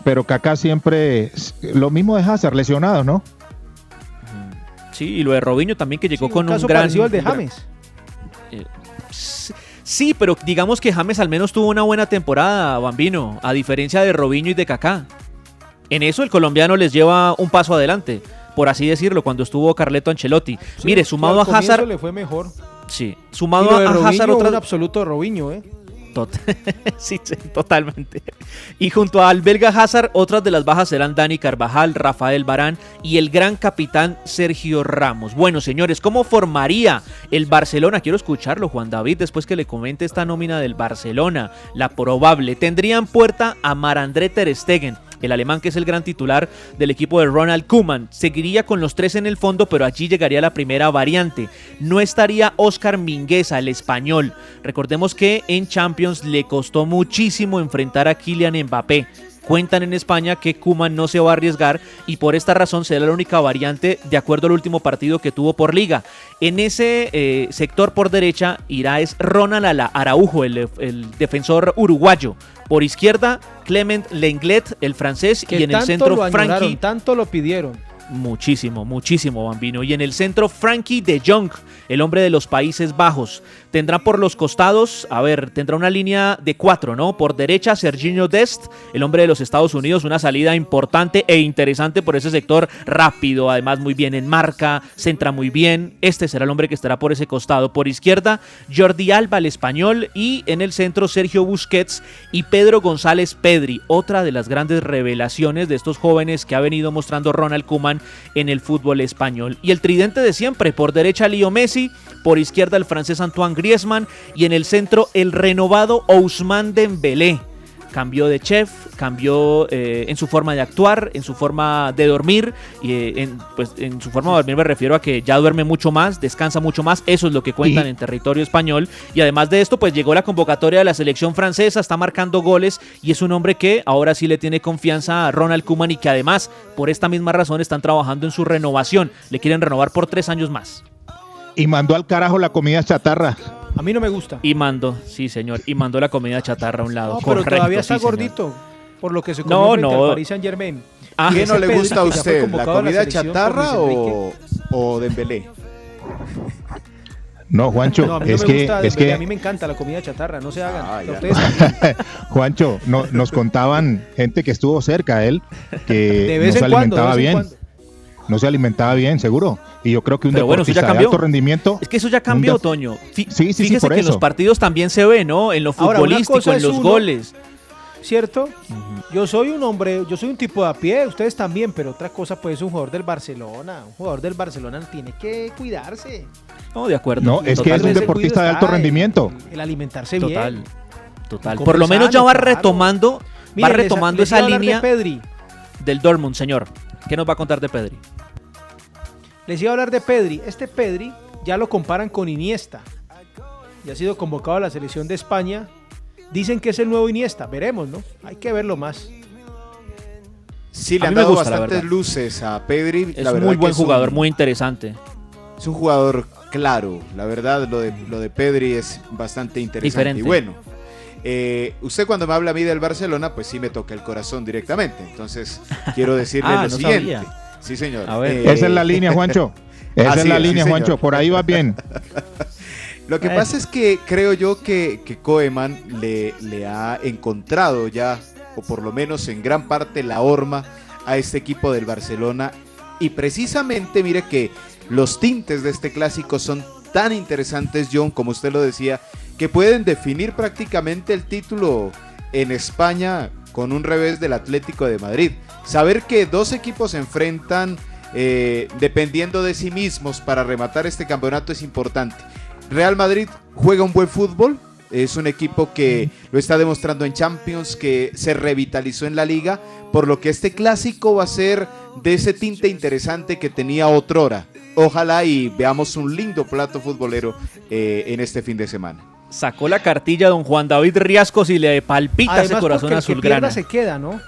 Pero Kaká siempre, lo mismo de Hazard, lesionado, ¿no? Sí, y lo de Robinho también que llegó Un con un caso gran... parecido al de James. Eh, sí- pero digamos que James al menos tuvo una buena temporada, Bambino, a diferencia de Robinho y de Kaká. En eso el colombiano les lleva un paso adelante, por así decirlo, cuando estuvo Carleto Ancelotti. Mire, sumado a Hazard, le fue mejor. sí, Y sumado lo de a Robinho, Hazard un otras absoluto Robinho, ¿eh? Sí, totalmente. Y junto al belga Hazard, otras de las bajas serán Dani Carvajal, Rafael Barán y el gran capitán Sergio Ramos. Bueno, señores, ¿cómo formaría el Barcelona? Quiero escucharlo, Juan David, después que le comente esta nómina del Barcelona. La probable. Tendrían puerta a Marandré Ter Stegen. El alemán que es el gran titular del equipo de Ronald Koeman. Seguiría con los tres en el fondo, pero allí llegaría la primera variante. No estaría Oscar Mingueza, el español. Recordemos que en Champions le costó muchísimo enfrentar a Kylian Mbappé. Cuentan en España que Kuman no se va a arriesgar y por esta razón será la única variante de acuerdo al último partido que tuvo por liga. En ese eh, sector por derecha irá es Ronald Ala- Araujo, el, el defensor uruguayo. Por izquierda, Clement Lenglet, el francés, Que y en el centro lo añoraron, Frankie. tanto lo pidieron. Muchísimo, muchísimo, Bambino. Y en el centro, Frankie de Jong, el hombre de los Países Bajos. Tendrá por los costados, a ver, tendrá una línea de cuatro, ¿no? Por derecha, Serginho Dest, el hombre de los Estados Unidos, una salida importante e interesante por ese sector rápido, además muy bien en marca, centra muy bien. Este será el hombre que estará por ese costado. Por izquierda, Jordi Alba, el español, y en el centro, Sergio Busquets y Pedro González Pedri, otra de las grandes revelaciones de estos jóvenes que ha venido mostrando Ronald Koeman en el fútbol español. Y el tridente de siempre, por derecha Leo Messi, por izquierda el francés Antoine Griezmann y en el centro el renovado Ousmane Dembélé. Cambió de chef, cambió eh, en su forma de actuar, en su forma de dormir, y eh, en, pues, en su forma de dormir me refiero a que ya duerme mucho más, descansa mucho más, eso es lo que cuentan en territorio español. Y además de esto, pues llegó la convocatoria de la selección francesa, está marcando goles y es un hombre que ahora sí le tiene confianza a Ronald Koeman y que además, por esta misma razón, están trabajando en su renovación. Le quieren renovar por tres años más. Y mandó al carajo la comida chatarra. A mí no me gusta. Y mandó, sí señor, y mandó la comida chatarra a un lado. No, pero Correcto, todavía está sí, señor. gordito. Por lo que se comió No, no. al Paris Saint Germain. Ah, ¿Qué no le gusta a usted? ¿La comida chatarra o, o Dembélé? No, Juancho, No, a mí no es me que, gusta, es que a mí me encanta la comida chatarra, no se hagan. Ah, A ustedes. Juancho, no, nos contaban gente que estuvo cerca de él que De vez no se en cuando, de alimentaba vez en bien. cuando. No se alimentaba bien, seguro. Y yo creo que un Pero bueno, eso ya deportista de alto rendimiento. Es que eso ya cambió, Toño. Fí- Sí, sí, sí, Fíjese por que en eso. los partidos también se ve, ¿no? En lo futbolístico, en los uno- goles. ¿Cierto? Yo soy un hombre, yo soy un tipo de a pie, ustedes también, pero otra cosa pues un jugador del Barcelona. Un jugador del Barcelona tiene que cuidarse. No, de acuerdo. No, es que es un deportista de alto rendimiento. El, el alimentarse Total. bien. Total. Por lo menos ya va claro. retomando, va Miren, les- retomando les esa de línea Pedri. del Dortmund, señor. ¿Qué nos va a contar de Pedri? Les iba a hablar de Pedri. Este Pedri ya lo comparan con Iniesta. Ya ha sido convocado a la selección de España. Dicen que es el nuevo Iniesta. Veremos, ¿no? Hay que verlo más. Sí, le A han dado gusta, bastantes luces a Pedri. Es la verdad muy que buen es un- jugador, muy interesante. Es un jugador claro, la verdad, lo de, lo de Pedri es bastante interesante. Diferente. Y bueno, eh, usted cuando me habla a mí del Barcelona, pues sí me toca el corazón directamente. Entonces, quiero decirle Ah, lo no siguiente. sabía. Sí, señor. A ver. Eh, Esa es la línea, Juancho. Esa es la sí, línea. Juancho. Por ahí va bien. Lo que pasa es que creo yo que, que Koeman le, le ha encontrado ya, o por lo menos en gran parte, la horma a este equipo del Barcelona. Y precisamente, mire que los tintes de este clásico son tan interesantes, John, como usted lo decía, que pueden definir prácticamente el título en España con un revés del Atlético de Madrid. Saber que dos equipos se enfrentan eh, dependiendo de sí mismos para rematar este campeonato es importante. Real Madrid juega un buen fútbol, es un equipo que lo está demostrando en Champions, que se revitalizó en la liga, por lo que este clásico va a ser de ese tinte interesante que tenía otrora. Ojalá y veamos un lindo plato futbolero eh, en este fin de semana. Sacó la cartilla don Juan David Riascos y le palpita ese corazón porque el que pierda se queda, ¿no?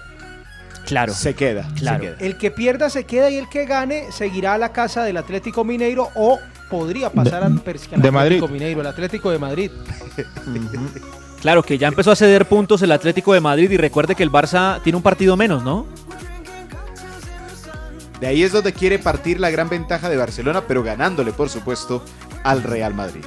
Claro. Se queda. Claro. se queda. El que pierda se queda y el que gane seguirá a la casa del Atlético Mineiro o podría pasar al, pers- al de Atlético Madrid. Mineiro, el Atlético de Madrid. Claro que ya empezó a ceder puntos el Atlético de Madrid y recuerde que el Barça tiene un partido menos, ¿no? De ahí es donde quiere partir la gran ventaja de Barcelona, pero ganándole, por supuesto, al Real Madrid.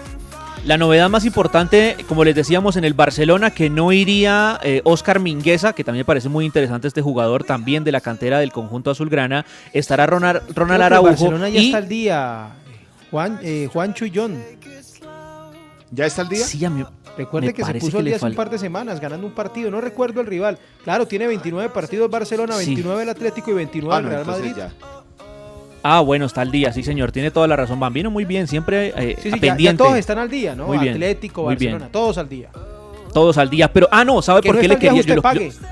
La novedad más importante, como les decíamos, en el Barcelona, que no iría eh, Oscar Mingueza, que también me parece muy interesante este jugador, también de la cantera del conjunto azulgrana, estará Ronald, Ronald el Araujo. Barcelona ya y- está al día. Juan, eh, Juancho y John. ¿Ya está al día? Sí, a mí- Recuerde me que se puso al le día hace un fal- par de semanas ganando un partido. No recuerdo el rival. Claro, tiene 29 partidos Barcelona, Sí. 29 el Atlético y 29 Ah, el Real Madrid. ya. Ah, bueno, está al día, sí señor, tiene toda la razón. Bambino, muy bien, siempre eh, Sí, sí, ya- ya, pendiente. todos están al día, ¿no? Muy bien, Atlético, muy bien. Barcelona, todos al día. Todos al día. Pero, ah, no, ¿sabe por no qué le quería usted yo- pague. yo-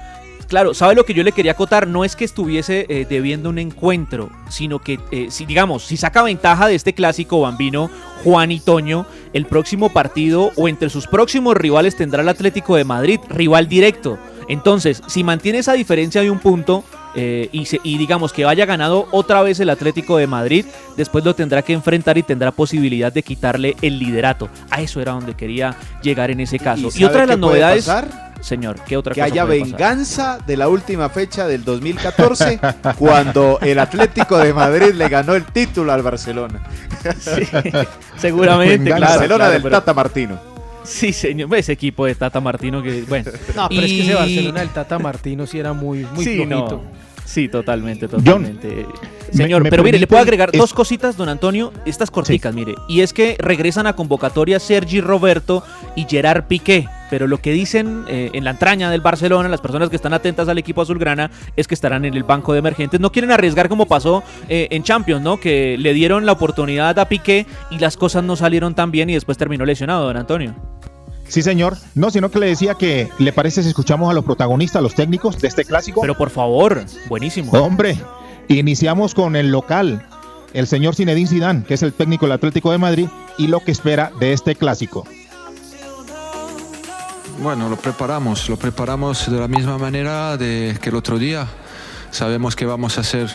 Claro, ¿sabe lo que yo le quería acotar? No es que estuviese eh, debiendo un encuentro, sino que, eh, si digamos, si saca ventaja de este clásico bambino, Juan y Toño, el próximo partido o entre sus próximos rivales tendrá el Atlético de Madrid, rival directo. Entonces, si mantiene esa diferencia de un punto eh, y, se- y digamos que vaya ganado otra vez el Atlético de Madrid, después lo tendrá que enfrentar y tendrá posibilidad de quitarle el liderato. A eso era donde quería llegar en ese caso. Y, otra de las novedades, pasar? señor, ¿qué otra que cosa haya puede pasar? venganza de la última fecha del 2014 cuando el Atlético de Madrid le ganó el título al Barcelona. Seguramente, Venganza. Barcelona claro, del pero- Tata Martino. Sí, señor, ese equipo de Tata Martino que, bueno. No, pero es que ese Barcelona del Tata Martino sí era muy, muy sí, no. Sí, totalmente, totalmente. me- Señor, me pero mire, le puedo agregar es- dos cositas, don Antonio, estas corticas, mire. Y es que regresan a convocatoria Sergi Roberto y Gerard Piqué. Pero lo que dicen eh, en la entraña del Barcelona, las personas que están atentas al equipo azulgrana, es que estarán en el banco de emergentes. No quieren arriesgar como pasó eh, en Champions, ¿no? Que le dieron la oportunidad a Piqué y las cosas no salieron tan bien y después terminó lesionado, don Antonio. Sí, señor. No, sino que le decía que le parece si escuchamos a los protagonistas, a los técnicos de este clásico. Pero por favor, buenísimo. Hombre, iniciamos con el local, el señor Zinedine Zidane, que es el técnico del Atlético de Madrid, y lo que espera de este clásico. Bueno, lo preparamos, lo preparamos de la misma manera de que el otro día. Sabemos que vamos a hacer,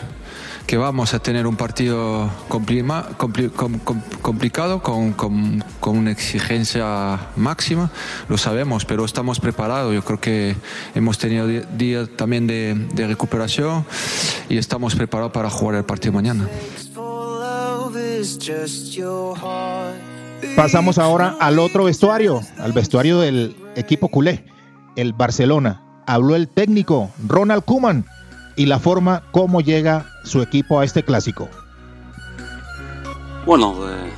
que vamos a tener un partido compli- com- com- complicado con, con- con una exigencia máxima, lo sabemos, pero estamos preparados. Yo creo que hemos tenido días también de, de recuperación y estamos preparados para jugar el partido mañana. Pasamos ahora al otro vestuario, al vestuario del equipo culé, el Barcelona. Habló el técnico Ronald Koeman y la forma como llega su equipo a este clásico. Bueno, eh,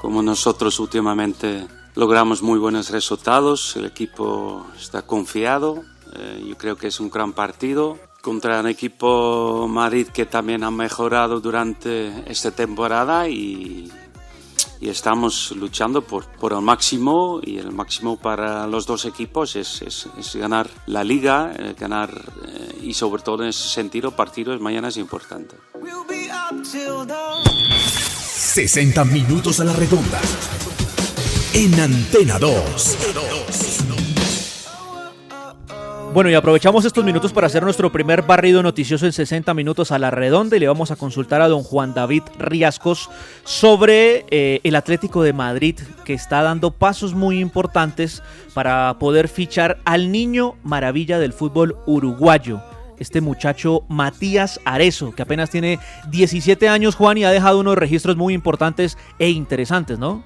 como nosotros últimamente logramos muy buenos resultados, el equipo está confiado, eh, yo creo que es un gran partido contra un equipo Madrid que también ha mejorado durante esta temporada y, y estamos luchando por, por el máximo y el máximo para los dos equipos es, es- es ganar la liga, eh, ganar eh, y sobre todo en ese sentido partidos mañana es importante. 60 minutos a la redonda. En Antena 2. Bueno, y aprovechamos estos minutos para hacer nuestro primer barrido noticioso en 60 minutos a la redonda y le vamos a consultar a don Juan David Riascos sobre eh, el Atlético de Madrid que está dando pasos muy importantes para poder fichar al niño maravilla del fútbol uruguayo. Este muchacho Matías Arezo, que apenas tiene 17 años, Juan, y ha dejado unos registros muy importantes e interesantes, ¿no?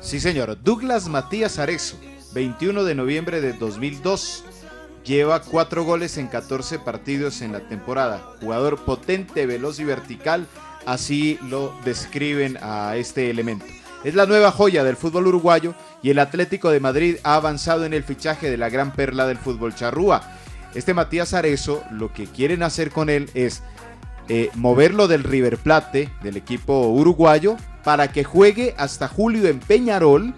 Sí, señor. Douglas Matías Arezzo, 21 de noviembre de 2002. Lleva cuatro goles en 14 partidos en la temporada. Jugador potente, veloz y vertical. Así lo describen a este elemento. Es la nueva joya del fútbol uruguayo y el Atlético de Madrid ha avanzado en el fichaje de la gran perla del fútbol charrúa. Este Matías Arezo, lo que quieren hacer con él es eh, moverlo del River Plate, del equipo uruguayo, para que juegue hasta julio en Peñarol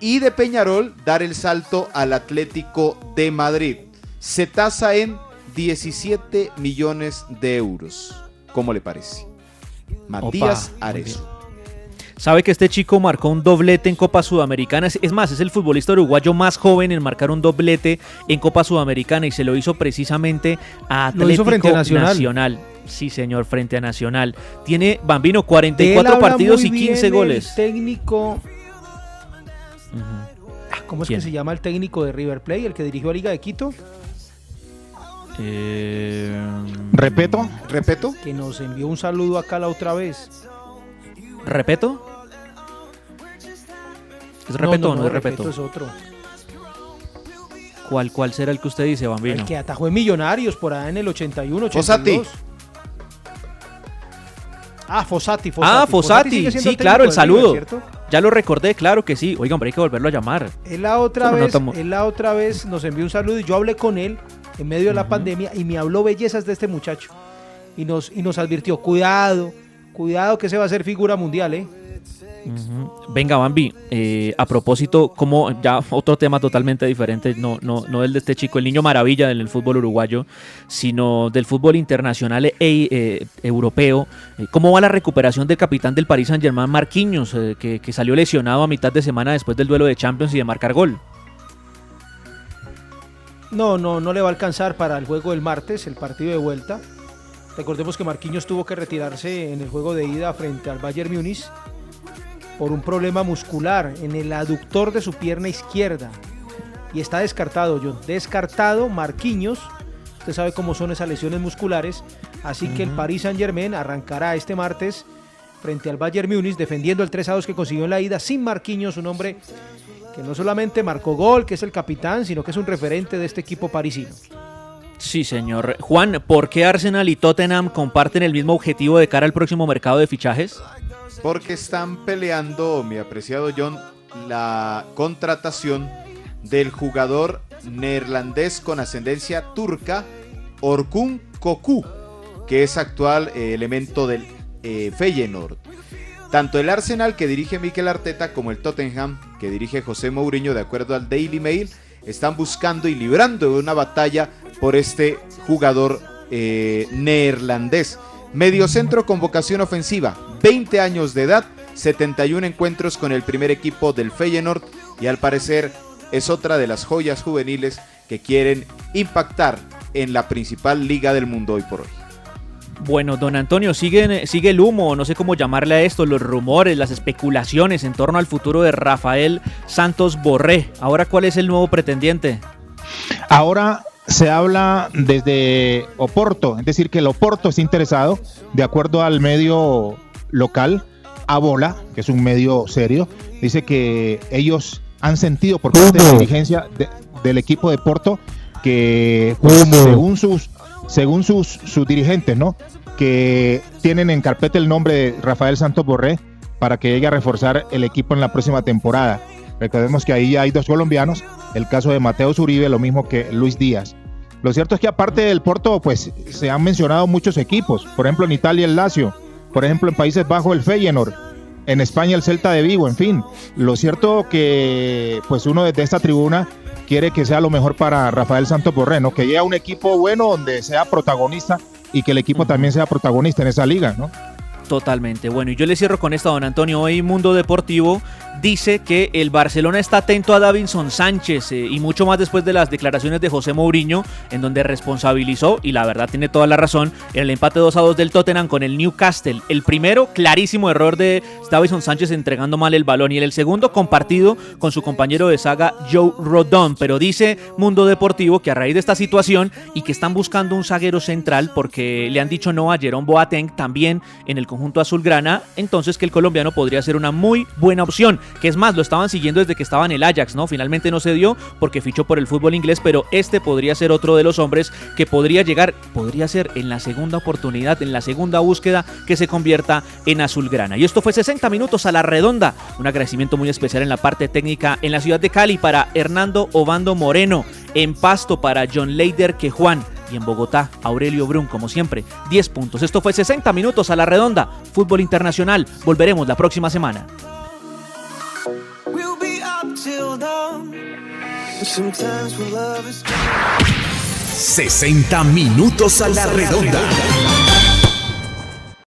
y de Peñarol dar el salto al Atlético de Madrid. Se tasa en 17 millones de euros. ¿Cómo le parece? Matías Opa, Arezo. Sabe que este chico marcó un doblete en Copa Sudamericana. Es más, es el futbolista uruguayo más joven en marcar un doblete en Copa Sudamericana y se lo hizo precisamente a Lo Atlético hizo frente a Nacional. Sí, señor, frente a Nacional. Tiene Bambino De él 44 habla partidos y 15 bien goles. El Ah, ¿Cómo es ¿Quién? que se llama el técnico de River Plate, el que dirigió a Liga de Quito? ¿Repeto? ¿Repeto? Que nos envió un saludo acá la otra vez. ¿Repeto? ¿Es No, repeto no, o no, no, es repeto? es otro. ¿Cuál, ¿Cuál será el que usted dice, Bambino? El que atajó en Millonarios por allá en el 81, Fossati. 82. Ah, Fossati, Fossati. Ah, Fossati, siendo sí, claro, el River, saludo. ¿cierto? Ya lo recordé, claro que sí. Oiga, hombre, hay que volverlo a llamar. Él la otra Pero no vez, él la otra vez nos envió un saludo y yo hablé con él en medio de la pandemia y me habló bellezas de este muchacho. Y nos, y nos advirtió, cuidado, cuidado que se va a hacer figura mundial, ¿eh? Venga, Bambi, eh, a propósito, como ya otro tema totalmente diferente, no, no, no el de este chico, el niño maravilla del fútbol uruguayo, sino del fútbol internacional e eh, europeo. Eh, ¿Cómo va la recuperación del capitán del Paris Saint Germain, Marquinhos, eh, que, que salió lesionado a mitad de semana después del duelo de Champions y de marcar gol? No, no, no le va a alcanzar para el juego del martes, el partido de vuelta. Recordemos que Marquinhos tuvo que retirarse en el juego de ida frente al Bayern Múnich por un problema muscular en el aductor de su pierna izquierda. Y está descartado, John. Descartado Marquinhos. Usted sabe cómo son esas lesiones musculares. Así que el. Paris Saint Germain arrancará este martes frente al Bayern Múnich defendiendo el 3 a 2 que consiguió en la ida sin Marquinhos, un hombre que no solamente marcó gol, que es el capitán, sino que es un referente de este equipo parisino. Sí, señor. Juan, ¿por qué Arsenal y Tottenham comparten el mismo objetivo de cara al próximo mercado de fichajes? Porque están peleando, mi apreciado John, la contratación del jugador neerlandés con ascendencia turca, Orkun Koku, que es actual eh, elemento del eh, Feyenoord. Tanto el Arsenal que dirige Mikel Arteta como el Tottenham que dirige José Mourinho, de acuerdo al Daily Mail, están buscando y librando una batalla por este jugador eh, neerlandés. Mediocentro con vocación ofensiva, 20 años de edad, 71 encuentros con el primer equipo del Feyenoord y al parecer es otra de las joyas juveniles que quieren impactar en la principal liga del mundo hoy por hoy. Bueno, don Antonio, sigue, sigue el humo, no sé cómo llamarle a esto, los rumores, las especulaciones en torno al futuro de Rafael Santos Borré. Ahora, ¿cuál es el nuevo pretendiente? Ahora se habla desde Oporto, es decir, que el Oporto está interesado, de acuerdo al medio local, Abola, que es un medio serio, dice que ellos han sentido por parte de la dirigencia de- del equipo de Porto que pues, según sus según sus, sus dirigentes, ¿no? Que tienen en carpeta el nombre de Rafael Santos Borré para que llegue a reforzar el equipo en la próxima temporada. Recordemos que ahí hay dos colombianos, el caso de Mateo Zuribe, lo mismo que Luis Díaz. Lo cierto es que aparte del Porto, pues se han mencionado muchos equipos, por ejemplo en Italia el Lazio, por ejemplo en Países Bajos el Feyenoord, en España el Celta de Vigo, en fin. Lo cierto que pues uno desde esta tribuna quiere que sea lo mejor para Rafael Santos Borré, ¿no? Que llegue a un equipo bueno donde sea protagonista y que el equipo también sea protagonista en esa liga, ¿no? Totalmente. Bueno, y yo le cierro con esta, don Antonio. Hoy Mundo Deportivo dice que el Barcelona está atento a Davinson Sánchez eh, y mucho más después de las declaraciones de José Mourinho, en donde responsabilizó, y la verdad tiene toda la razón, en el empate 2 a 2 del Tottenham con el Newcastle. El primero, clarísimo error de Davinson Sánchez entregando mal el balón, y el segundo, compartido con su compañero de saga Joe Rodon. Pero dice Mundo Deportivo que a raíz de esta situación y que están buscando un zaguero central porque le han dicho no a Jerome Boateng también en el conjunto azulgrana, entonces que el colombiano podría ser una muy buena opción. Que es más, lo estaban siguiendo desde que estaba en el Ajax, ¿no? Finalmente no se dio porque fichó por el fútbol inglés, pero este podría ser otro de los hombres que podría llegar, podría ser en la segunda oportunidad, en la segunda búsqueda que se convierta en azulgrana. Y esto fue 60 minutos a la redonda. Un agradecimiento muy especial en la parte técnica en la ciudad de Cali para Hernando Obando Moreno, en Pasto para John Leider Quejuan y en Bogotá, Aurelio Brun, como siempre, 10 puntos. Esto fue 60 minutos a la redonda. Fútbol Internacional. Volveremos la próxima semana. 60 minutos a la redonda.